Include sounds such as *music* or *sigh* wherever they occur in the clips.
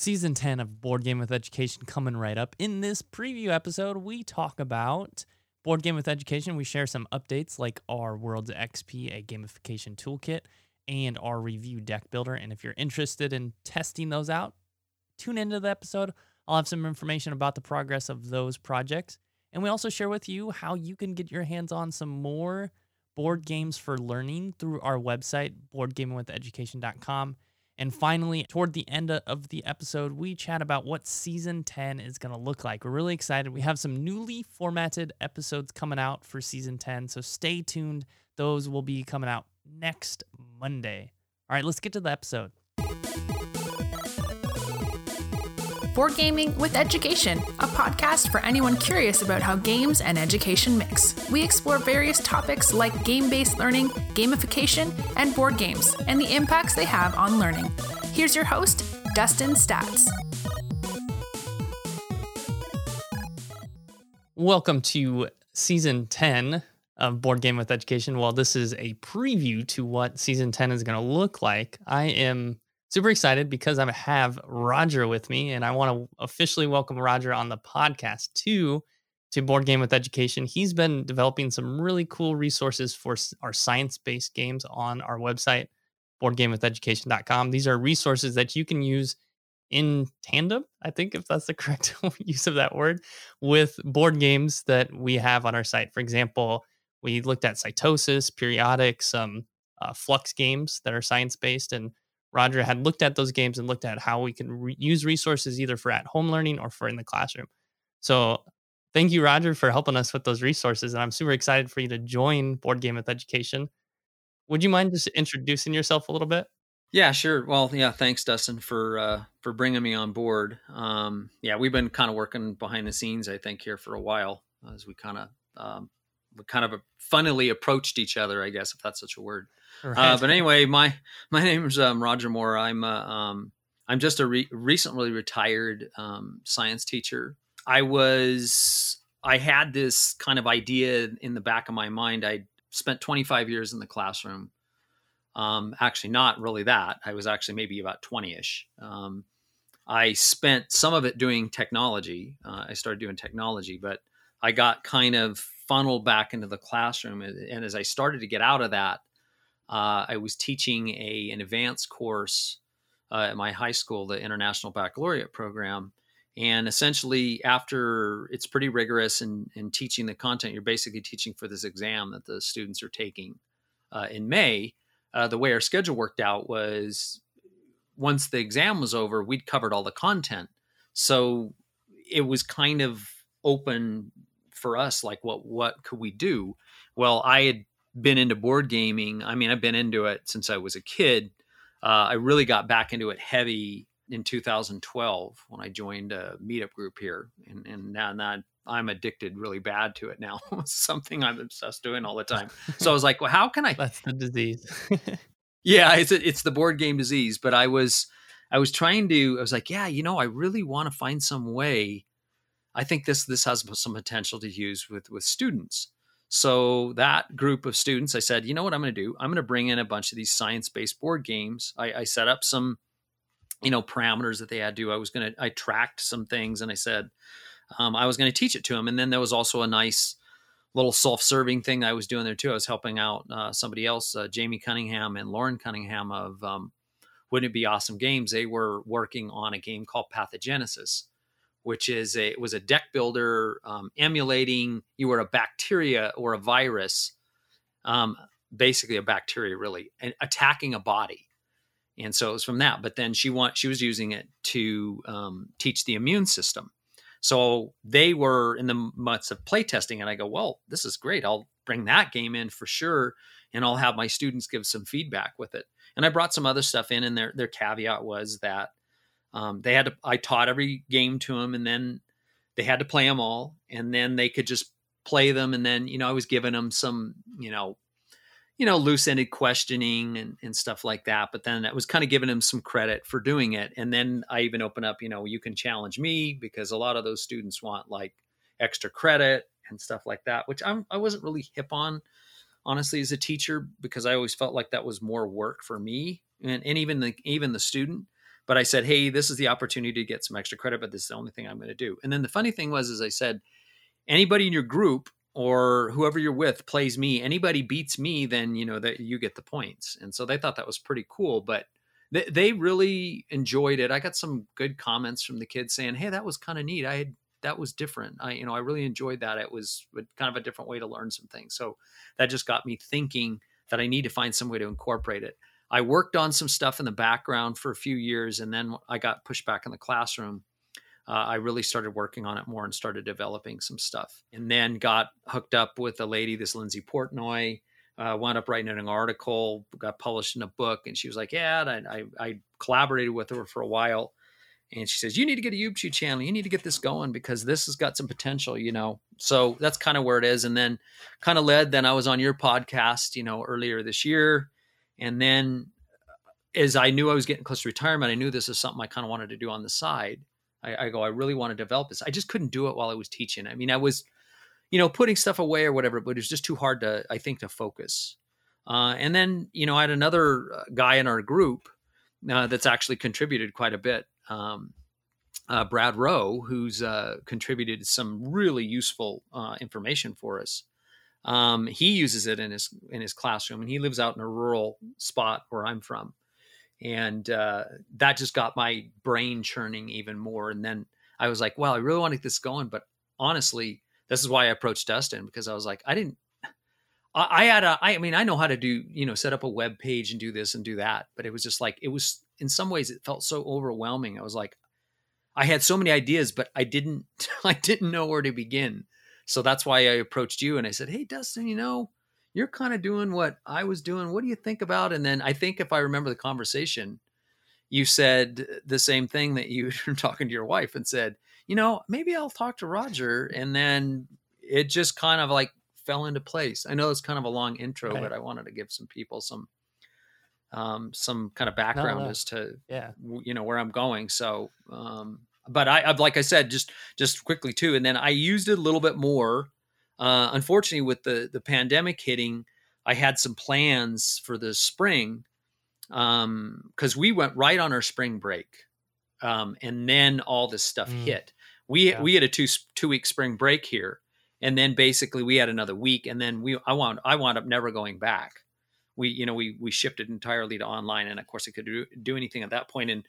Season 10 of Board Game with Education coming right up. In this preview episode, we talk about Board Game with Education. We share some updates like our Worlds XP, a gamification toolkit, and our review deck builder. And if you're interested in testing those out, tune into the episode. I'll have some information about the progress of those projects. And we also share with you how you can get your hands on some more board games for learning through our website, boardgamingwitheducation.com. And finally, toward the end of the episode, we chat about what season 10 is going to look like. We're really excited. We have some newly formatted episodes coming out for season 10, so stay tuned. Those will be coming out next Monday. All right, let's get to the episode. Board Gaming with Education, a podcast for anyone curious about how games and education mix. We explore various topics like game based learning, gamification, and board games, and the impacts they have on learning. Here's your host, Dustin Staats. Welcome to season 10 of Board Game with Education. Well, this is a preview to what season 10 is going to look like. I am super excited because I have Roger with me, and I want to officially welcome Roger on the podcast too to Board Game with Education. He's been developing some really cool resources for our science based games on our website, boardgamewitheducation.com. These are resources that you can use in tandem, I think, if that's the *laughs* correct use of that word, with board games that we have on our site. For example, we looked at cytosis, periodic, some uh, flux games that are science based, and Roger had looked at those games and looked at how we can re- use resources either for at home learning or for in the classroom. So thank you, Roger, for helping us with those resources. And I'm super excited for you to join Board Game with Education. Would you mind just introducing yourself a little bit? Yeah, sure. Well, yeah, thanks, Dustin, for uh, for bringing me on board. Um, yeah, we've been kind of working behind the scenes, I think, here for a while as we kind of um, we kind of funnily approached each other, I guess, if that's such a word. Right. Uh, but anyway, my my name is um, Roger Moore. I'm uh, um, I'm just a re- recently retired um, science teacher. I was I had this kind of idea in the back of my mind. I spent 25 years in the classroom. Um, actually, not really that. I was actually maybe about 20 ish. Um, I spent some of it doing technology. Uh, I started doing technology, but I got kind of funneled back into the classroom. And as I started to get out of that, uh, I was teaching a an advanced course uh, at my high school, the International Baccalaureate program. And essentially, after it's pretty rigorous in, in teaching the content, you're basically teaching for this exam that the students are taking uh, in May. Uh, the way our schedule worked out was once the exam was over, we'd covered all the content. So it was kind of open for us like what what could we do well i had been into board gaming. I mean, I've been into it since I was a kid. Uh, I really got back into it heavy in 2012 when I joined a meetup group here, and, and now, now I'm addicted really bad to it now. *laughs* It's something I'm obsessed doing all the time. So I was like, well, how can I? *laughs* That's the disease. *laughs* yeah, it's it's the board game disease. But I was I was trying to. I was like, yeah, you know, I really want to find some way. I think this this has some potential to use with with students. So that group of students, I said, you know what I'm going to do? I'm going to bring in a bunch of these science-based board games. I, I set up some, you know, parameters that they had to. I was going to, I tracked some things, and I said um, I was going to teach it to them. And then there was also a nice little self-serving thing I was doing there too. I was helping out uh, somebody else, uh, Jamie Cunningham and Lauren Cunningham of um, Wouldn't It Be Awesome Games. They were working on a game called Pathogenesis which is a was a deck builder um, emulating you were a bacteria or a virus, um, basically a bacteria really, and attacking a body. And so it was from that. But then she want she was using it to um, teach the immune system. So they were in the months of playtesting, and I go, well, this is great. I'll bring that game in for sure, and I'll have my students give some feedback with it. And I brought some other stuff in, and their their caveat was that um, they had to, I taught every game to them and then they had to play them all and then they could just play them. And then, you know, I was giving them some, you know, you know, loose ended questioning and, and stuff like that. But then I was kind of giving them some credit for doing it. And then I even open up, you know, you can challenge me because a lot of those students want like extra credit and stuff like that, which I'm, I wasn't really hip on honestly as a teacher because I always felt like that was more work for me and, and even the even the student but I said, hey, this is the opportunity to get some extra credit, but this is the only thing I'm going to do. And then the funny thing was, as I said, anybody in your group or whoever you're with plays me, anybody beats me, then you know that you get the points. And so they thought that was pretty cool, but they, they really enjoyed it. I got some good comments from the kids saying, "Hey, that was kind of neat. I had that was different. I you know I really enjoyed that. It was kind of a different way to learn some things. So that just got me thinking that I need to find some way to incorporate it. I worked on some stuff in the background for a few years, and then I got pushed back in the classroom. Uh, I really started working on it more and started developing some stuff. And then got hooked up with a lady, this Lindsay Portnoy. Uh, wound up writing an article, got published in a book, and she was like, "Yeah." I, I, I collaborated with her for a while, and she says, "You need to get a YouTube channel. You need to get this going because this has got some potential." You know, so that's kind of where it is. And then, kind of led. Then I was on your podcast, you know, earlier this year, and then as I knew I was getting close to retirement, I knew this is something I kind of wanted to do on the side. I, I go, I really want to develop this. I just couldn't do it while I was teaching. I mean, I was, you know, putting stuff away or whatever, but it was just too hard to, I think, to focus. Uh, and then, you know, I had another uh, guy in our group uh, that's actually contributed quite a bit. Um, uh, Brad Rowe, who's uh, contributed some really useful uh, information for us. Um, he uses it in his in his classroom, and he lives out in a rural spot where I'm from, and uh, that just got my brain churning even more. And then I was like, "Well, I really want to get this going," but honestly, this is why I approached Dustin because I was like, I didn't. I, I had a. I mean, I know how to do you know set up a web page and do this and do that, but it was just like it was in some ways it felt so overwhelming. I was like, I had so many ideas, but I didn't. *laughs* I didn't know where to begin. So that's why I approached you and I said, Hey, Dustin, you know, you're kind of doing what I was doing. What do you think about? And then I think if I remember the conversation, you said the same thing that you *laughs* were talking to your wife and said, you know, maybe I'll talk to Roger. And then it just kind of like fell into place. I know it's kind of a long intro, right. but I wanted to give some people some um, some kind of background no, no. as to yeah, you know, where I'm going. So um, but I, I've like I said, just just quickly too, and then I used it a little bit more. Uh, unfortunately, with the the pandemic hitting, I had some plans for the spring because um, we went right on our spring break, um, and then all this stuff mm. hit. We yeah. we had a two two week spring break here, and then basically we had another week, and then we I wound I wound up never going back. We you know we we shifted entirely to online, and of course I could do, do anything at that point, and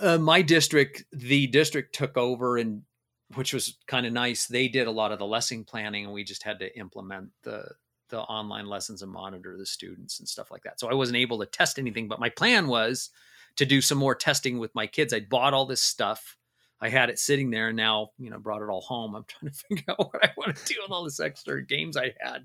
uh, my district, the district took over and which was kind of nice. They did a lot of the lesson planning, and we just had to implement the the online lessons and monitor the students and stuff like that. So I wasn't able to test anything, but my plan was to do some more testing with my kids. I bought all this stuff. I had it sitting there and now, you know, brought it all home. I'm trying to *laughs* figure out what I want to do with all this extra games I had.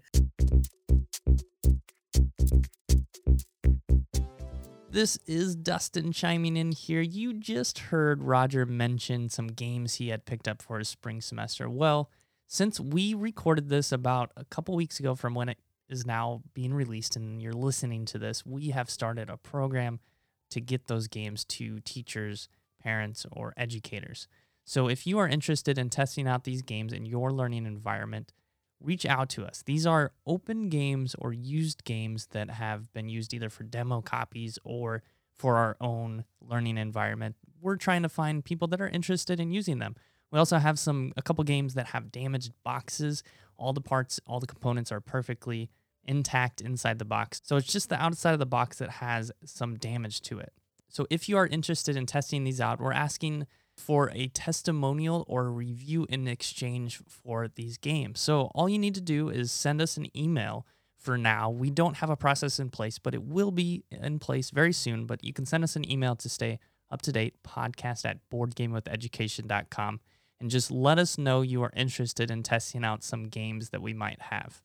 This is Dustin chiming in here. You just heard Roger mention some games he had picked up for his spring semester. Well, since we recorded this about a couple weeks ago from when it is now being released and you're listening to this, we have started a program to get those games to teachers, parents, or educators. So if you are interested in testing out these games in your learning environment, reach out to us. These are open games or used games that have been used either for demo copies or for our own learning environment. We're trying to find people that are interested in using them. We also have some a couple games that have damaged boxes. All the parts, all the components are perfectly intact inside the box. So it's just the outside of the box that has some damage to it. So if you are interested in testing these out, we're asking for a testimonial or review in exchange for these games. So all you need to do is send us an email for now. We don't have a process in place, but it will be in place very soon. But you can send us an email to stay up to date podcast at boardgamewitheducation.com and just let us know you are interested in testing out some games that we might have.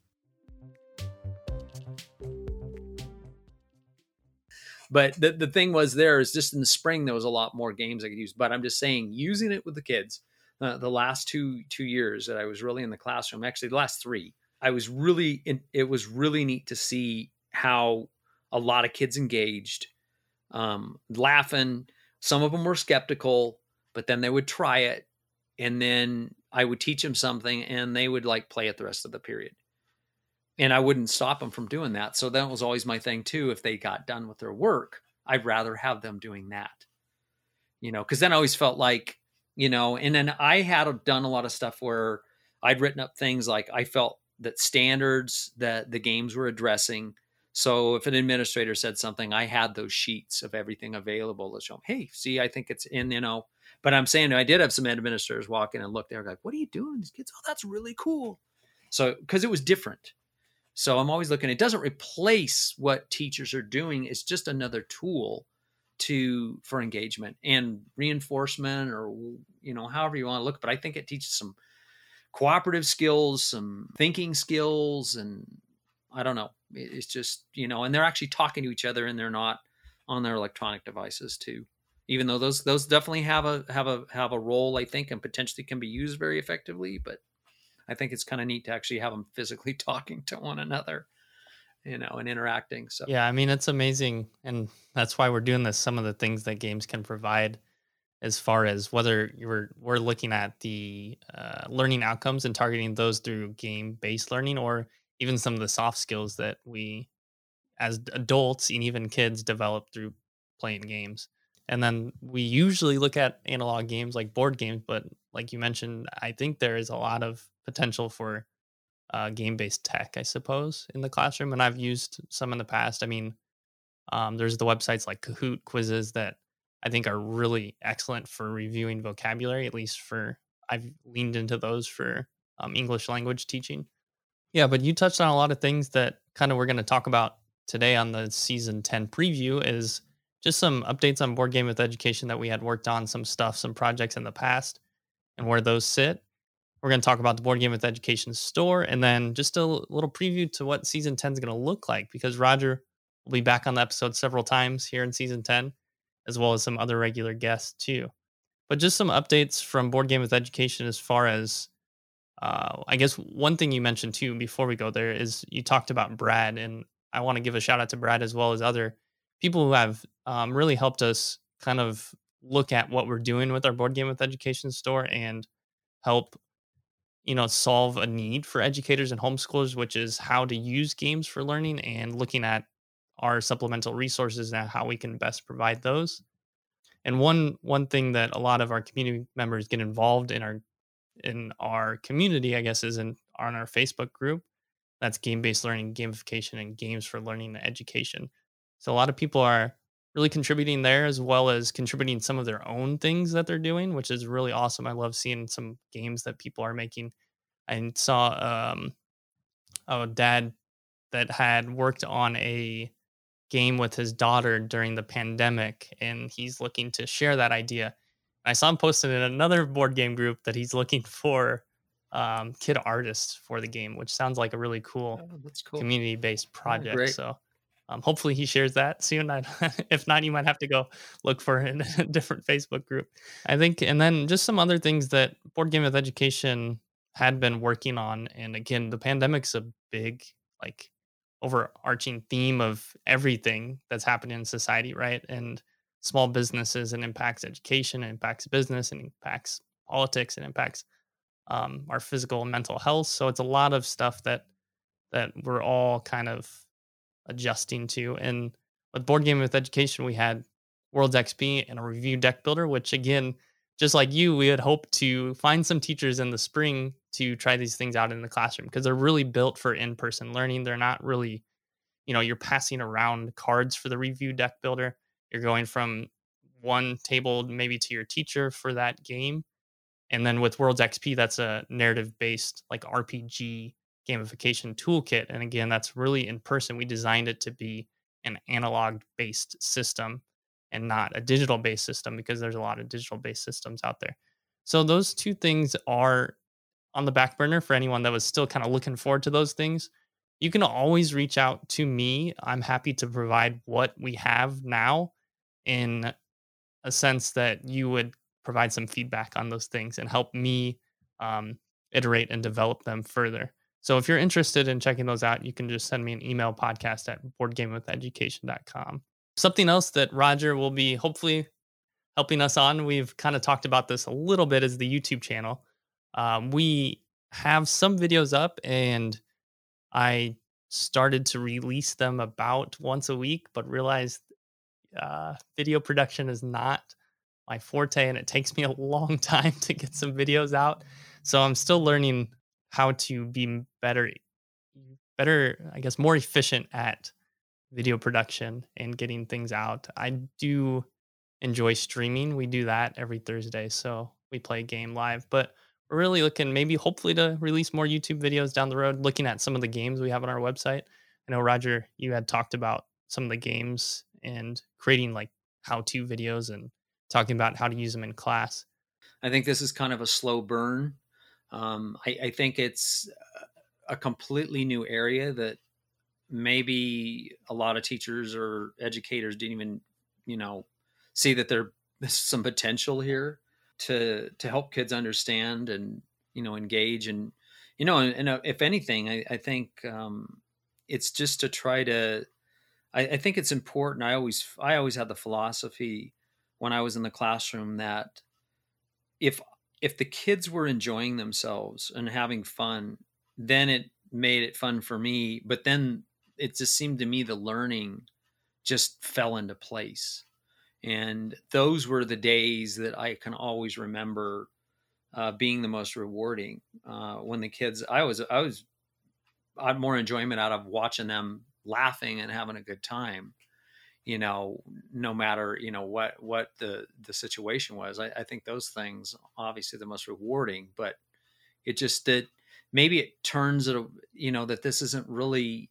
But the, the thing was there is just in the spring there was a lot more games I could use. But I'm just saying using it with the kids. Uh, the last two two years that I was really in the classroom, actually the last three, I was really in, it was really neat to see how a lot of kids engaged, um, laughing. Some of them were skeptical, but then they would try it, and then I would teach them something, and they would like play it the rest of the period and I wouldn't stop them from doing that. So that was always my thing too. If they got done with their work, I'd rather have them doing that. you know, because then I always felt like, you know, and then I had done a lot of stuff where I'd written up things like I felt that standards that the games were addressing. So if an administrator said something, I had those sheets of everything available to show, them, hey, see, I think it's in, you know. But I'm saying I did have some administrators walk in and look there, like, what are you doing? These kids, oh, that's really cool. So because it was different. So I'm always looking, it doesn't replace what teachers are doing. It's just another tool to for engagement and reinforcement or you know, however you want to look. But I think it teaches some cooperative skills, some thinking skills, and I don't know. It's just you know, and they're actually talking to each other, and they're not on their electronic devices too. Even though those those definitely have a have a have a role, I think, and potentially can be used very effectively. But I think it's kind of neat to actually have them physically *laughs* talking to one another, you know, and interacting. So yeah, I mean, it's amazing, and that's why we're doing this. Some of the things that games can provide as far as whether you're we're looking at the uh, learning outcomes and targeting those through game based learning or even some of the soft skills that we as adults and even kids develop through playing games and then we usually look at analog games like board games but like you mentioned i think there is a lot of potential for uh, game based tech i suppose in the classroom and i've used some in the past i mean um, there's the websites like kahoot quizzes that I think are really excellent for reviewing vocabulary. At least for I've leaned into those for um, English language teaching. Yeah, but you touched on a lot of things that kind of we're going to talk about today on the season 10 preview is just some updates on board game with education that we had worked on some stuff some projects in the past and where those sit we're going to talk about the board game with education store and then just a little preview to what season 10 is going to look like because roger will be back on the episode several times here in season 10 as well as some other regular guests too. But just some updates from Board Game with Education as far as uh, I guess one thing you mentioned too before we go there is you talked about Brad, and I want to give a shout out to Brad as well as other people who have um, really helped us kind of look at what we're doing with our Board Game with Education store and help you know solve a need for educators and homeschoolers which is how to use games for learning and looking at our supplemental resources and how we can best provide those. And one one thing that a lot of our community members get involved in our in our community, I guess, is in on our Facebook group. That's game based learning, gamification, and games for learning and education. So a lot of people are really contributing there as well as contributing some of their own things that they're doing, which is really awesome. I love seeing some games that people are making. I saw um, a dad that had worked on a game with his daughter during the pandemic, and he's looking to share that idea. I saw him posted in another board game group that he's looking for um, kid artists for the game, which sounds like a really cool, oh, cool. community-based oh, project. Oh, so um, hopefully he shares that soon. I, *laughs* if not, you might have to go look for it in a *laughs* different Facebook group. I think, and then just some other things that Board Game with Education had been working on. And again, the pandemic's a big like overarching theme of everything that's happening in society, right? And small businesses and impacts education, and impacts business, and impacts politics, and impacts um, our physical and mental health. So it's a lot of stuff that that we're all kind of adjusting to. And with board game with education, we had Worlds XP and a review deck builder, which again, just like you, we had hoped to find some teachers in the spring to try these things out in the classroom because they're really built for in-person learning. They're not really, you know, you're passing around cards for the review deck builder. You're going from one table maybe to your teacher for that game. And then with Worlds XP, that's a narrative based like RPG gamification toolkit. And again, that's really in person. We designed it to be an analog based system and not a digital based system because there's a lot of digital based systems out there. So those two things are on the back burner for anyone that was still kind of looking forward to those things, you can always reach out to me. I'm happy to provide what we have now in a sense that you would provide some feedback on those things and help me um, iterate and develop them further. So if you're interested in checking those out, you can just send me an email podcast at boardgamewitheducation.com. Something else that Roger will be hopefully helping us on, we've kind of talked about this a little bit, is the YouTube channel. Um, we have some videos up, and I started to release them about once a week, but realized uh, video production is not my forte and it takes me a long *laughs* time to get some videos out. So I'm still learning how to be better better I guess more efficient at video production and getting things out. I do enjoy streaming. We do that every Thursday. So we play a game live, but we're really looking maybe hopefully to release more YouTube videos down the road, looking at some of the games we have on our website. I know Roger, you had talked about some of the games and creating like how to videos and talking about how to use them in class. I think this is kind of a slow burn. Um, I, I think it's a completely new area that maybe a lot of teachers or educators didn't even, you know, see that *laughs* there's some potential here to to help kids understand and you know engage and you know and, and uh, if anything, I, I think um, it's just to try to. I, I think it's important. I always I always had the philosophy when I was in the classroom that if if the kids were enjoying themselves and having fun, then it made it fun for me. But then it just seemed to me the learning just fell into place. And those were the days that I can always remember uh, being the most rewarding. Uh, when the kids, I was, I was, I had more enjoyment out of watching them laughing and having a good time. You know, no matter you know what what the the situation was. I, I think those things obviously the most rewarding, but it just did. Maybe it turns it. You know that this isn't really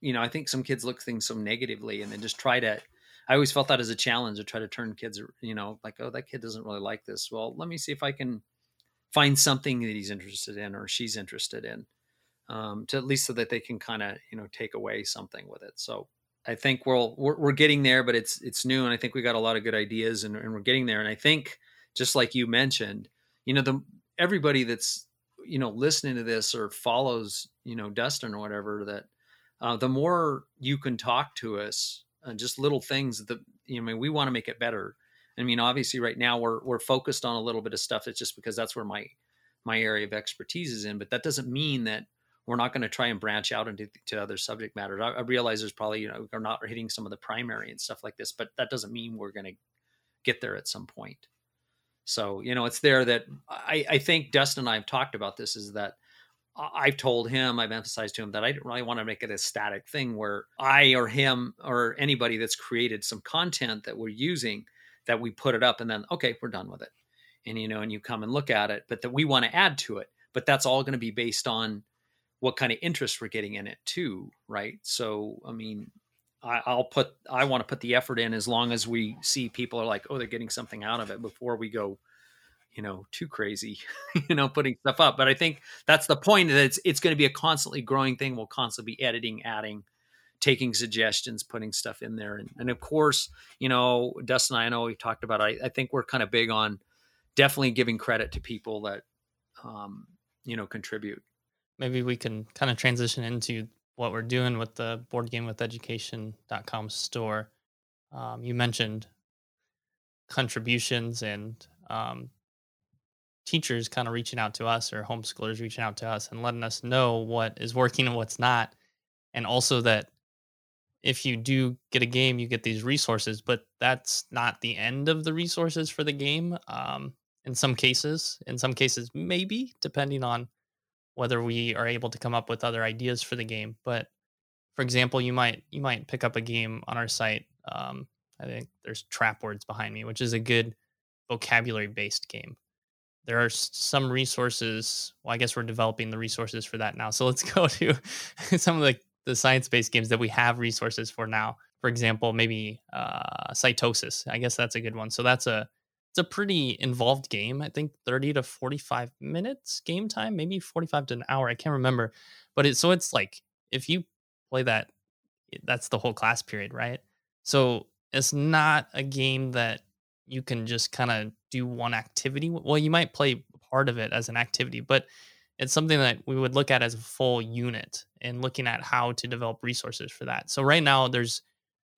you know, I think some kids look things so negatively and then just try to. I always felt that as a challenge to try to turn kids, you know, like, oh, that kid doesn't really like this. Well, let me see if I can find something that he's interested in or she's interested in, um, to at least so that they can kind of, you know, take away something with it. So I think we're, we're, we're getting there, but it's it's new, and I think we got a lot of good ideas, and, and we're getting there. And I think just like you mentioned, you know, the everybody that's you know listening to this or follows you know Dustin or whatever that uh, the more you can talk to us, uh, just little things that you know, I mean, we want to make it better. I mean, obviously, right now we're we're focused on a little bit of stuff. It's just because that's where my my area of expertise is in. But that doesn't mean that we're not going to try and branch out into to other subject matters. I, I, realize there's probably you know we're not hitting some of the primary and stuff like this, but that doesn't mean we're going to get there at some point. So you know, it's there that I, I think Dustin and I have talked about this is that I've told him, I've emphasized to him that I didn't really want to make it a static thing where I or him or anybody that's created some content that we're using that we put it up and then okay, we're done with it. And you know, and you come and look at it, but that we want to add to it. But that's all going to be based on what kind of interest we're getting in it too, right? So, I mean, I, I'll put I want to put the effort in as long as we see people are like, oh, they're getting something out of it before we go you know too crazy *laughs* you know putting stuff up. But i think that's the point that it's it's going to be a constantly growing thing. We'll constantly be editing adding taking suggestions putting stuff in there. And, and of course you know dustin and i, know we've talked about I, I think we're kind of big on definitely giving credit to people that um, you know contribute maybe we can kind of transition into what we're doing with the board game with education.com store um, you mentioned contributions and um, teachers kind of reaching out to us or homeschoolers reaching out to us and letting us know what is working and what's not. And also that if you do get a game, you get these resources, but that's not the end of the resources for the game. Um, in some cases, in some cases, maybe depending on whether we are able to come up with other ideas for the game. But for example, you might you might pick up a game on our site. Um, I think there's trap words behind me, which is a good vocabulary based game there are some resources. Well, I guess we're developing the resources for that now. So let's *laughs* go to some of the, the science based games that we have resources for now. For example, maybe uh, Cytosis. I guess that's a good one. So that's a it's a pretty involved game. I think 30 to 45 minutes game time, maybe 45 to an hour. I can't remember. But it's so it's like if you play that, that's the whole class period, right? So it's not a game that you can just kind of do one activity. Well, you might play part of it as an activity, but it's something that we would look at as a full unit and looking at how to develop resources for that. So right now there's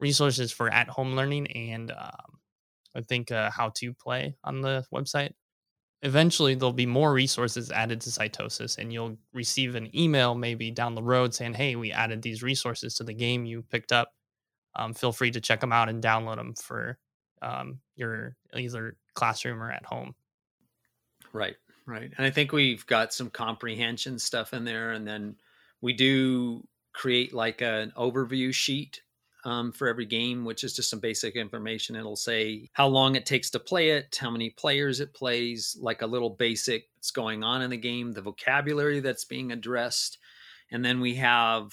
resources for at home learning and um, I think uh, how to play on the website. Eventually there'll be more resources added to Cytosis and you'll receive an email maybe down the road saying, "Hey, we added these resources to the game you picked up. Um, feel free to check them out and download them for um, your either classroom or at home. Right, right. And I think we've got some comprehension stuff in there. And then we do create like an overview sheet um, for every game, which is just some basic information. It'll say how long it takes to play it, how many players it plays, like a little basic what's going on in the game, the vocabulary that's being addressed. And then we have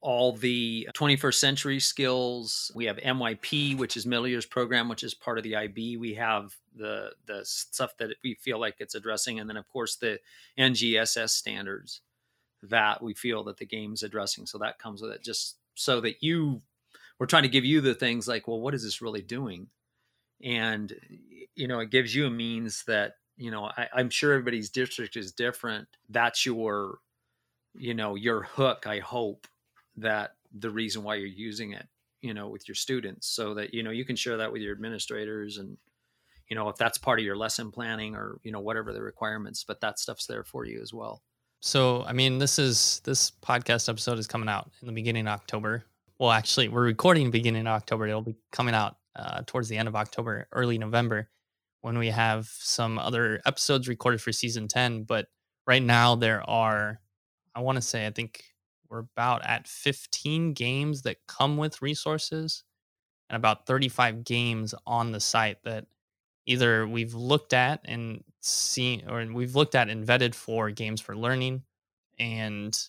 all the 21st century skills. We have MYP, which is middle years program, which is part of the IB. We have the the stuff that we feel like it's addressing, and then of course the NGSS standards that we feel that the game's addressing. So that comes with it, just so that you we're trying to give you the things like, well, what is this really doing? And you know, it gives you a means that you know I, I'm sure everybody's district is different. That's your you know your hook. I hope that the reason why you're using it you know with your students so that you know you can share that with your administrators and you know if that's part of your lesson planning or you know whatever the requirements but that stuff's there for you as well so i mean this is this podcast episode is coming out in the beginning of october well actually we're recording beginning of october it'll be coming out uh, towards the end of october early november when we have some other episodes recorded for season 10 but right now there are i want to say i think we're about at 15 games that come with resources and about 35 games on the site that either we've looked at and seen or we've looked at and vetted for games for learning and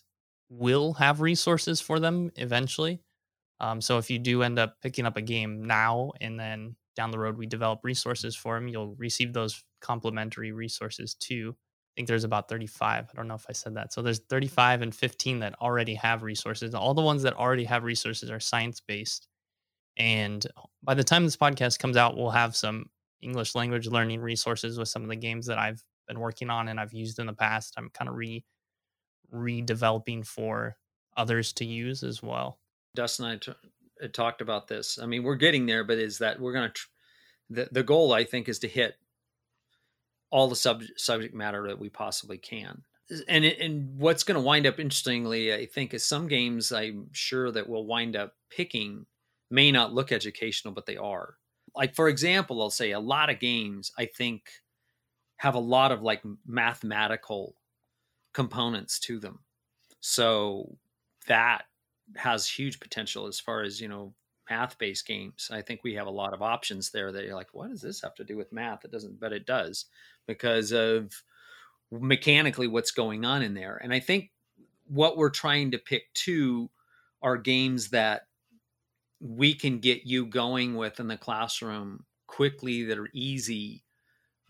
will have resources for them eventually. Um, so if you do end up picking up a game now and then down the road we develop resources for them, you'll receive those complimentary resources too I think there's about 35. I don't know if I said that. So there's 35 and 15 that already have resources. All the ones that already have resources are science based. And by the time this podcast comes out, we'll have some English language learning resources with some of the games that I've been working on and I've used in the past. I'm kind of re redeveloping for others to use as well. Dustin and I t- talked about this. I mean, we're getting there, but is that we're going to tr- the the goal I think is to hit all the sub- subject matter that we possibly can. And and what's going to wind up interestingly, I think, is some games I'm sure that we'll wind up picking may not look educational, but they are. Like for example, I'll say a lot of games I think have a lot of like mathematical components to them. So that has huge potential as far as you know math based games. I think we have a lot of options there that you're like, what does this have to do with math? It doesn't, but it does because of mechanically what's going on in there. And I think what we're trying to pick too are games that we can get you going with in the classroom quickly that are easy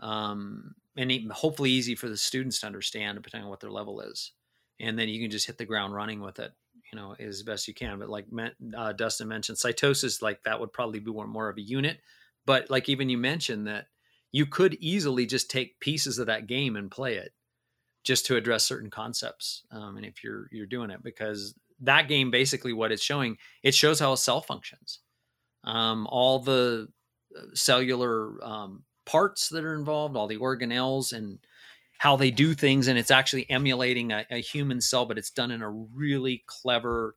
um, and hopefully easy for the students to understand depending on what their level is and then you can just hit the ground running with it you know as best you can but like uh, dustin mentioned cytosis like that would probably be more, more of a unit but like even you mentioned that you could easily just take pieces of that game and play it just to address certain concepts um, and if you're you're doing it because that game basically what it's showing it shows how a cell functions. Um, all the uh, cellular um, parts that are involved all the organelles and how they do things and it's actually emulating a, a human cell but it's done in a really clever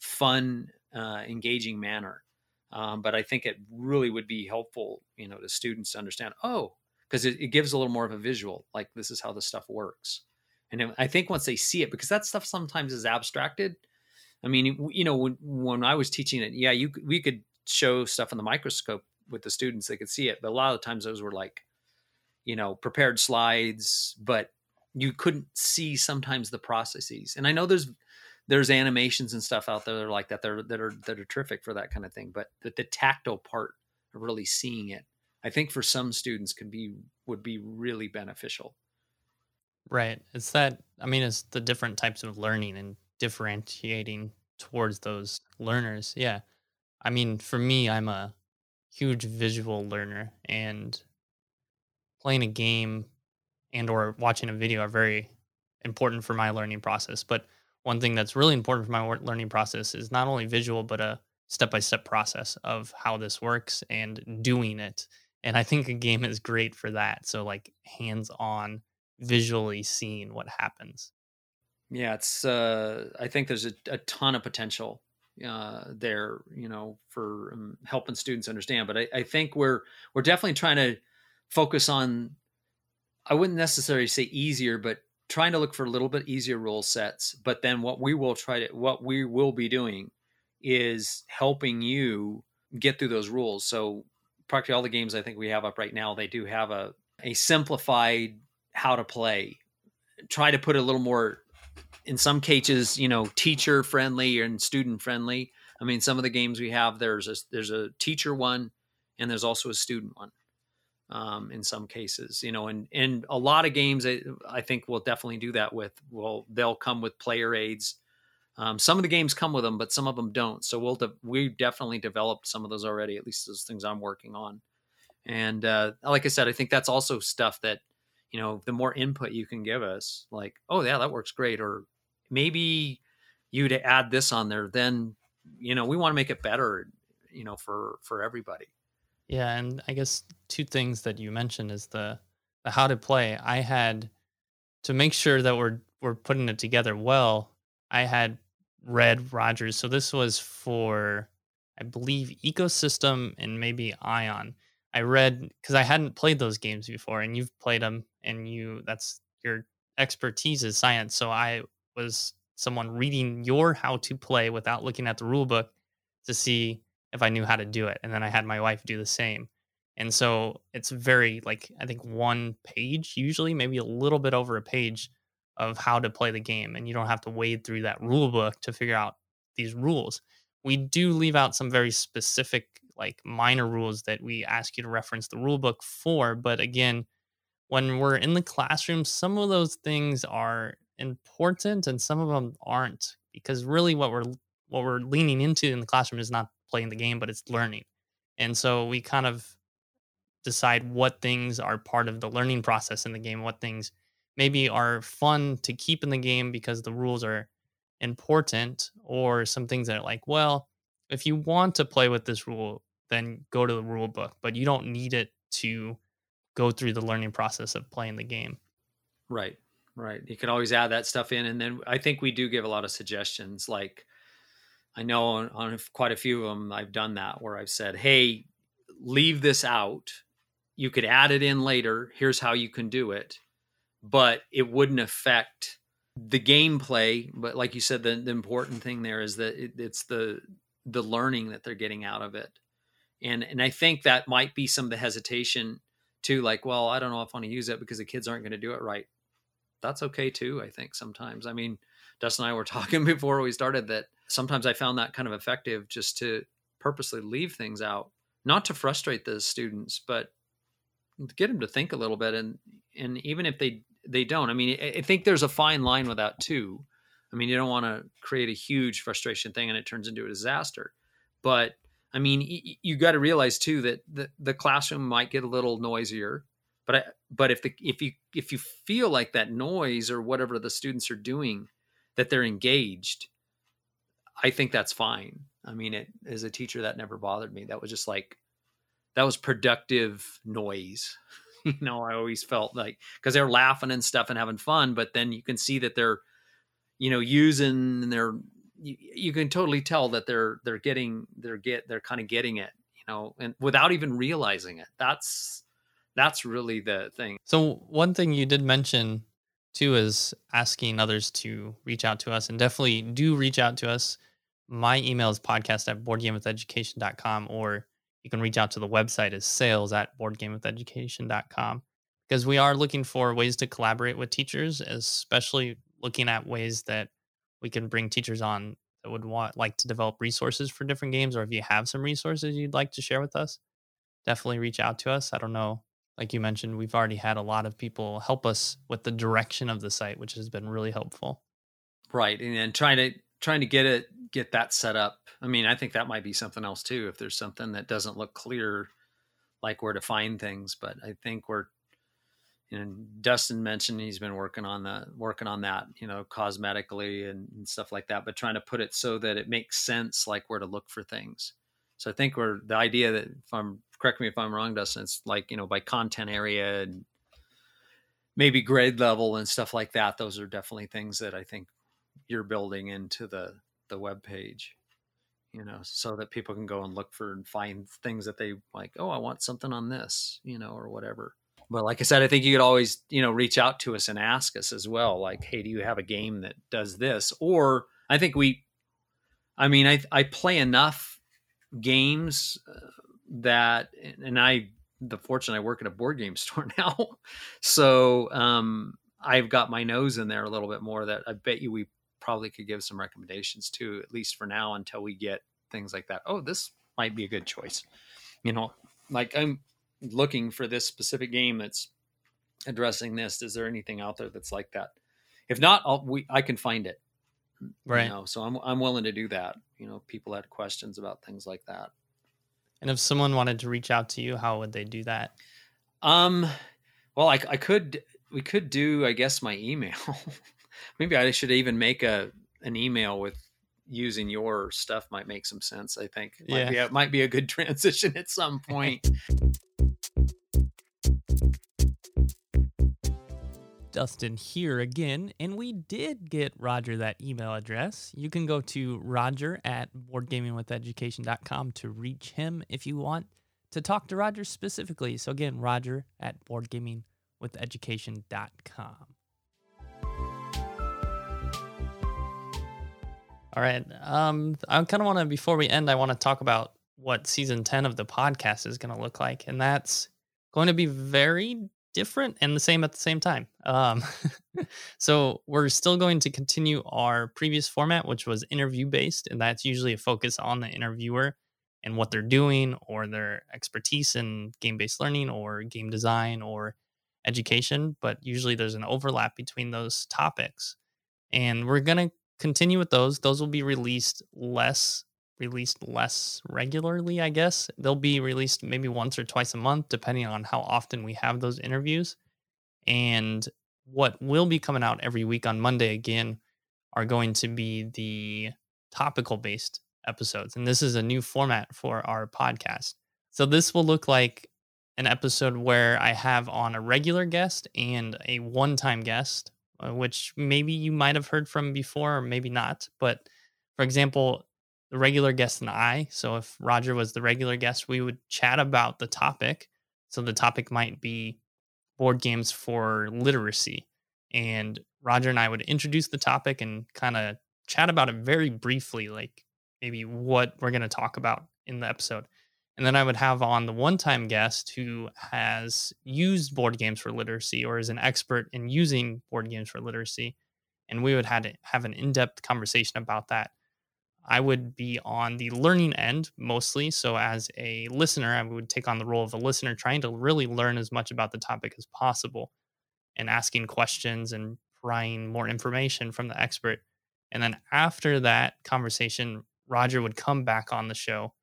fun uh, engaging manner um, but I think it really would be helpful, you know, to students to understand, oh, because it, it, gives a little more of a visual, like this is how this stuff works. And I think once they see it, because that stuff sometimes is abstracted. I mean, you know, when, when I was teaching it, yeah, you we could show stuff in the microscope with the students; they could see it. But a lot of times, those were like, you know, prepared slides, but you couldn't see sometimes the processes. And I know there's there's animations and stuff out there that are like that are that are that are terrific for that kind of thing. But the, the tactile part of really seeing it, I think for some students could be would be really beneficial. Right. It's that I mean it's the different types of learning and differentiating towards those learners. Yeah. I mean, for me, I'm a huge visual learner and playing a game and or watching a video are very important for my learning process. But one thing that's really important for my learning process is not only visual but a step-by-step process of how this works and doing it and i think a game is great for that so like hands-on visually seeing what happens yeah it's uh i think there's a, a ton of potential uh there you know for um, helping students understand but I, I think we're we're definitely trying to focus on I wouldn't necessarily say easier, but trying to look for a little bit easier rule sets. But then what we will try to what we will be doing is helping you get through those rules. So practically all the games I think we have up right now, they do have a a simplified how to play. Try to put a little more in some cases, you know, teacher friendly and student friendly. I mean, some of the games we have there's a there's a teacher one and there's also a student one um, in some cases, you know, and and a lot of games I, I think will definitely do that with. Well, they'll come with player aids. Um, some of the games come with them, but some of them don't. So we'll de- we definitely developed some of those already. At least those things I'm working on. And uh, like I said, I think that's also stuff that you know the more input you can give us, like oh yeah, that works great, or maybe you to add this on there, then you know we want to make it better, you know, for for everybody. Yeah, and I guess two things that you mentioned is the the how to play. I had to make sure that we're we're putting it together well. I had read Rogers, so this was for I believe Ecosystem and maybe Ion. I read because I hadn't played those games before, and you've played them, and you that's your expertise is science. So I was someone reading your how to play without looking at the rule book to see if I knew how to do it. And then I had my wife do the same. And so it's very like I think one page usually, maybe a little bit over a page of how to play the game. And you don't have to wade through that rule book to figure out these rules. We do leave out some very specific, like minor rules that we ask you to reference the rule book for. But again, when we're in the classroom, some of those things are important and some of them aren't because really what we're what we're leaning into in the classroom is not playing the game, but it's learning. And so we kind of decide what things are part of the learning process in the game, what things maybe are fun to keep in the game because the rules are important, or some things that are like, well, if you want to play with this rule, then go to the rule book, but you don't need it to go through the learning process of playing the game. Right, right. You can always add that stuff in. And then I think we do give a lot of suggestions like, I know on, on quite a few of them, I've done that where I've said, hey, leave this out. You could add it in later. Here's how you can do it. But it wouldn't affect the gameplay. But like you said, the, the important thing there is that it, it's the the learning that they're getting out of it. And and I think that might be some of the hesitation too, like, well, I don't know if I want to use it because the kids aren't going to do it right. That's okay too, I think sometimes. I mean, Dustin and I were *laughs* talking before we started that sometimes I found that kind of effective just to purposely leave things out, not to frustrate the students, but get them to think a little bit. And and even if they they don't, I mean, I, think there's a fine line with that too. I mean, you don't want to create a huge frustration thing and it turns into a disaster. But I mean, you got to realize too that the, the classroom might get a little noisier. But I, but if the if you if you feel like that noise or whatever the students are doing, that they're engaged, I think that's fine. I mean, it as a teacher that never bothered me. That was just like that was productive noise. *laughs* you know, I always felt like because they're laughing and stuff and having fun, but then you can see that they're, you know, using and they're you, you can totally tell that they're they're getting they're get they're kind of getting it, you know, and without even realizing it. That's that's really the thing. So one thing you did mention too is asking others to reach out to us and definitely do reach out to us. My email is podcast at boardgamewitheducation.com or you can reach out to the website as sales at boardgamewitheducation.com because we are looking for ways to collaborate with teachers, especially looking at ways that we can bring teachers on that would want like to develop resources for different games or if you have some resources you'd like to share with us, definitely reach out to us. I don't know like you mentioned, we've already had a lot of people help us with the direction of the site, which has been really helpful. Right, and, and trying to trying to get it get that set up. I mean, I think that might be something else too. If there's something that doesn't look clear, like where to find things, but I think we're you know Dustin mentioned he's been working on that working on that you know cosmetically and, and, stuff like that but trying to put it so that it makes sense like where to look for things so I think we're the idea that if I'm correct me if I'm wrong, Dustin. It's like you know by content area and maybe grade level and stuff like that. Those are definitely things that I think you're building into the the web page. you know, so that people can go and look for and find things that they like. Oh, I want something on this, you know, or whatever. But like I said, I think you could always, you know, reach out to us and ask us as well. Like, hey, do you have a game that does this? Or I think we, I mean, I I play enough games uh, that, and I the fortune I work at a board game *laughs* store now, so um, I've got my nose in there a little bit more. That I bet you we probably could give some recommendations to, at least for now, until we get things like that. Oh, this might be a good choice. You know, like I'm looking for this specific game that's addressing this. Is there anything out there that's like that? If not, I'll, we I can find it. Right. You know, so I'm I'm willing to do that. You know, people had questions about things like that. And if someone wanted to reach out to you, how would they do that? Um, well, I, I could we could do I guess my email. *laughs* Maybe I should even make a an email with using your stuff might make some sense. I think might Yeah. be a, might be a good *laughs* transition at some point. Dustin here again, and we did get Roger that email address. You can go to roger at boardgamingwitheducation.com to reach him if you want to talk to Roger specifically. So again, roger at boardgamingwitheducation.com. All right. Um, I kind of want to, before we end, I want to talk about what season 10 of the podcast is going to look like. And that's going to be very different and the same at the same time. Um, *laughs* so we're still going to continue our previous format, which was interview based, and that's usually a focus on the interviewer and what they're doing or their expertise in game based learning or game design or education. But usually there's an overlap between those topics, and we're gonna continue with those. Those will be released less released less regularly, I guess. They'll be released maybe once or twice a month, depending on how often we have those interviews. And what will be coming out every week on Monday again are going to be the topical based episodes. And this is a new format for our podcast. So this will look like an episode where I have on a regular guest and a one time guest, uh, which maybe you might have heard from before or maybe not. But for example, the regular guest and I. So if Roger was the regular guest, we would chat about the topic. So the topic might be board games for literacy. And Roger and I would introduce the topic and kind of chat about it very briefly, like maybe what we're going to talk about in the episode. And then I would have on the one time guest who has used board games for literacy or is an expert in using board games for literacy. And we would have, have an in depth conversation about that. I would be on the learning end mostly. So, as a listener, I would take on the role of a listener, trying to really learn as much about the topic as possible and asking questions and prying more information from the expert. And then after that conversation, Roger would come back on the show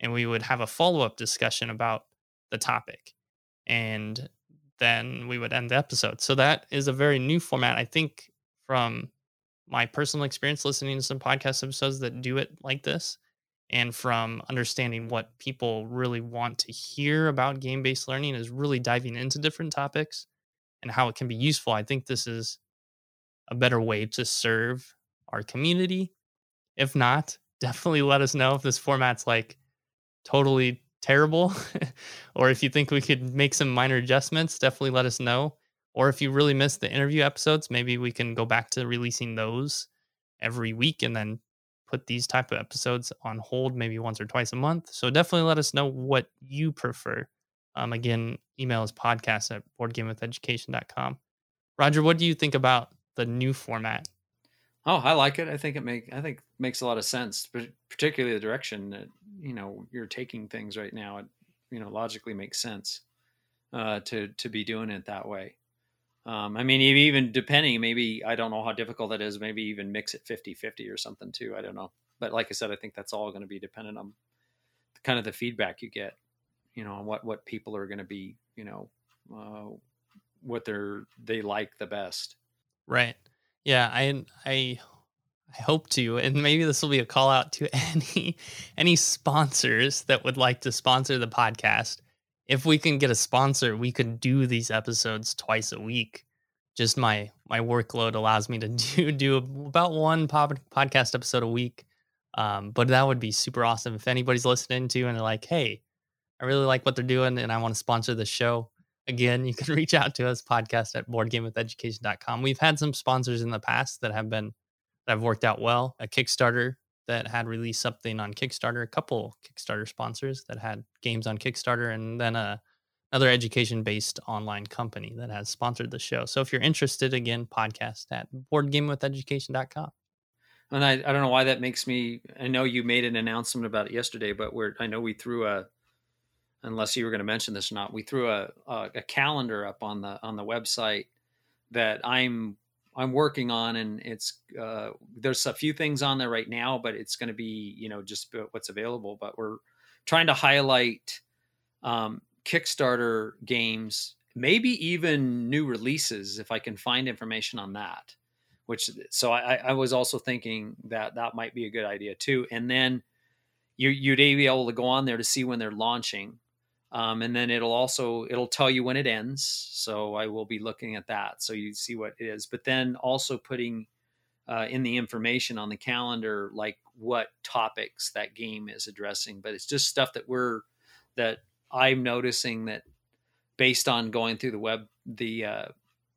and we would have a follow up discussion about the topic. And then we would end the episode. So, that is a very new format, I think, from my personal experience listening to some podcast episodes that do it like this and from understanding what people really want to hear about game based learning is really diving into different topics and how it can be useful. I think this is a better way to serve our community. If not, *laughs* definitely let us know if this format's like totally terrible *laughs* or if you think we could make some minor adjustments, definitely let us know. Or if you really missed the interview episodes, maybe we can go back to releasing those every week and then put these type of episodes on hold maybe once or twice a month. So definitely let us know what you prefer. Um, again, email is podcast at boardgamewitheducation.com. Roger, what do you think about the new format? Oh, I like it. I think it make I think makes a lot of sense, but particularly the direction that you know you're taking things right now. It you know logically makes sense uh, to to be doing it that way. Um, I mean, even depending, maybe I don't know how difficult that is. Maybe even mix it 50 50 or something too. I don't know. But like I said, I think that's all going to be dependent on kind of the feedback you get, you know, on what, what people are going to be, you know, uh, what they're, they like the best. Right. Yeah. I, I, I hope to, and maybe this will be a call out to *laughs* any, any sponsors that would like to sponsor the podcast if we can get a sponsor, we could do these episodes twice a week. Just my my workload allows me to *laughs* do do about one pod, podcast episode a week. Um, but that would be super awesome if anybody's listening to and they're like, hey, I really like what they're doing and I want to sponsor the show. Again, you can *laughs* reach out to us, podcast at boardgamewitheducation.com. We've had some sponsors in the past that have been that have worked out well. A Kickstarter that had released something on Kickstarter, a couple Kickstarter sponsors that had games on Kickstarter, and then a another education based online company that has sponsored the show. So if you're interested, again, podcast at boardgamewitheducation.com. And I, I don't know why that makes me. I know you made an announcement about it yesterday, but we're I know we threw a, unless you were going to mention this or not, we threw a, a a calendar up on the on the website that I'm I'm working on, and it's uh, there's a few things on there right now, but it's going to be you know just what's available. But we're trying to highlight um, Kickstarter games, maybe even new releases if I can find information on that which so I, I was also thinking that that might be a good idea too. And then you you'd be able to go on there to see when they're launching, um, and then it'll also it'll tell you when it ends. So I will be looking at that so you see what it is. But then also putting uh, in the information on the calendar like what topics that game is addressing. But it's just stuff that we're that I'm noticing that based on going through the web the uh,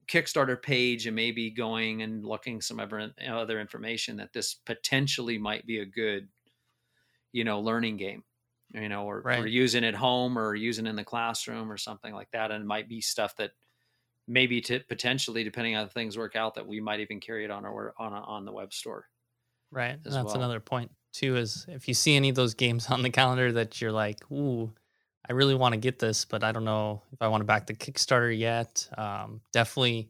Kickstarter page and maybe going and looking some other information that this potentially might be a good, you know, learning game, you know, or, right. or using at home or using in the classroom or something like that. And it might be stuff that maybe to potentially, depending on how things work out, that we might even carry it on our on on the web store. Right. That's well. another point too. Is if you see any of those games *laughs* on the calendar that you're like, ooh, I really want to get this, but I don't know if I want to back the Kickstarter yet. Um, definitely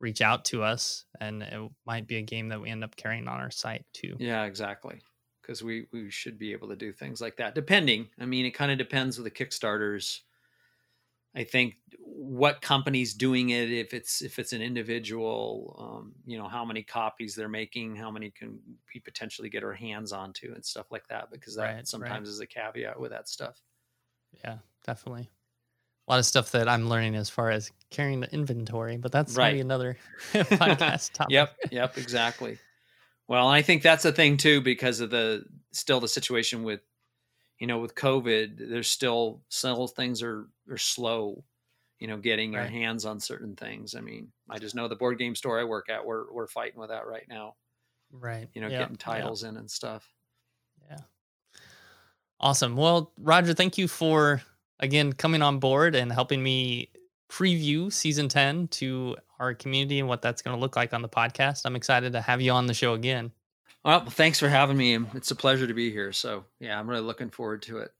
reach out to us, and it might be a game that we end up carrying on our site too. Yeah, exactly. Because we we should be able to do things like that, depending. I mean, it kind of depends with the Kickstarters. I think what company's doing it, if it's if it's an individual, um, you know, how many copies they're making, how many can we potentially get our hands onto, and stuff like that. Because that right, sometimes right. is a caveat with that stuff. Yeah, definitely. A lot of stuff that I'm learning as far as carrying the inventory, but that's right. maybe another *laughs* *laughs* podcast topic. Yep, yep, exactly. Well, I think that's a thing too because of the still the situation with you know with COVID. There's still still things are are slow. You know, getting right. your hands on certain things. I mean, I just know the board game store I work at, we're we're fighting with that right now. Right. You know, yep. getting titles yep. in and stuff. Yeah. Awesome. Well, Roger, thank you for again coming on board and helping me preview season 10 to our community and what that's going to look like on the podcast. I'm excited to have you on the show again. Well, thanks for having me. It's a pleasure to be here. So, yeah, I'm really looking forward to it.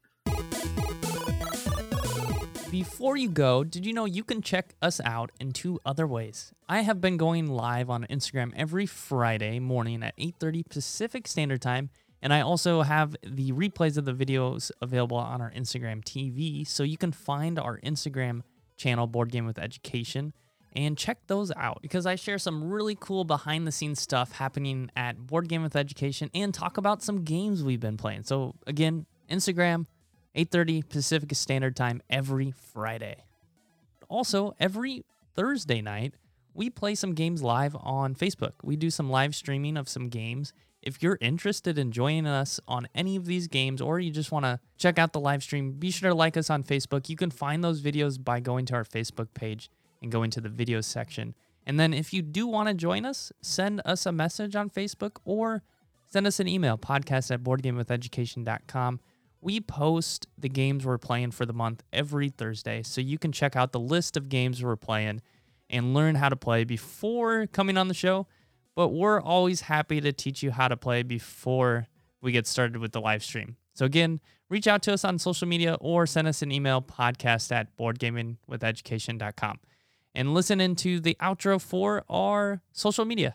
Before you go, did you know you can check us out in two other ways? I have been going live on Instagram every Friday morning at 8:30 Pacific Standard Time and I also have the replays of the videos available on our Instagram TV. So you can find our Instagram channel, Board Game with Education, and check those out because I share some really cool behind the scenes stuff happening at Board Game with Education and talk about some games we've been playing. So again, Instagram, 8:30 Pacific Standard Time every Friday. Also, every Thursday night, we play some games live on Facebook. We do some live streaming of some games if you're interested in joining us on any of these games or you just want to check out the live stream, be sure to like us on Facebook. You can find those videos by going to our Facebook page and going to the videos section. And then if you do want to join us, send us a message on Facebook or send us an email, podcast at boardgamewitheducation.com. We post the games we're playing for the month every Thursday, so you can check out the list of games we're playing and learn how to play before coming on the show but we're always happy to teach you how to play before we get started with the live stream. So again, reach out to us on social media or send us an email podcast at boardgamingwitheducation.com and listen into the outro for our social media.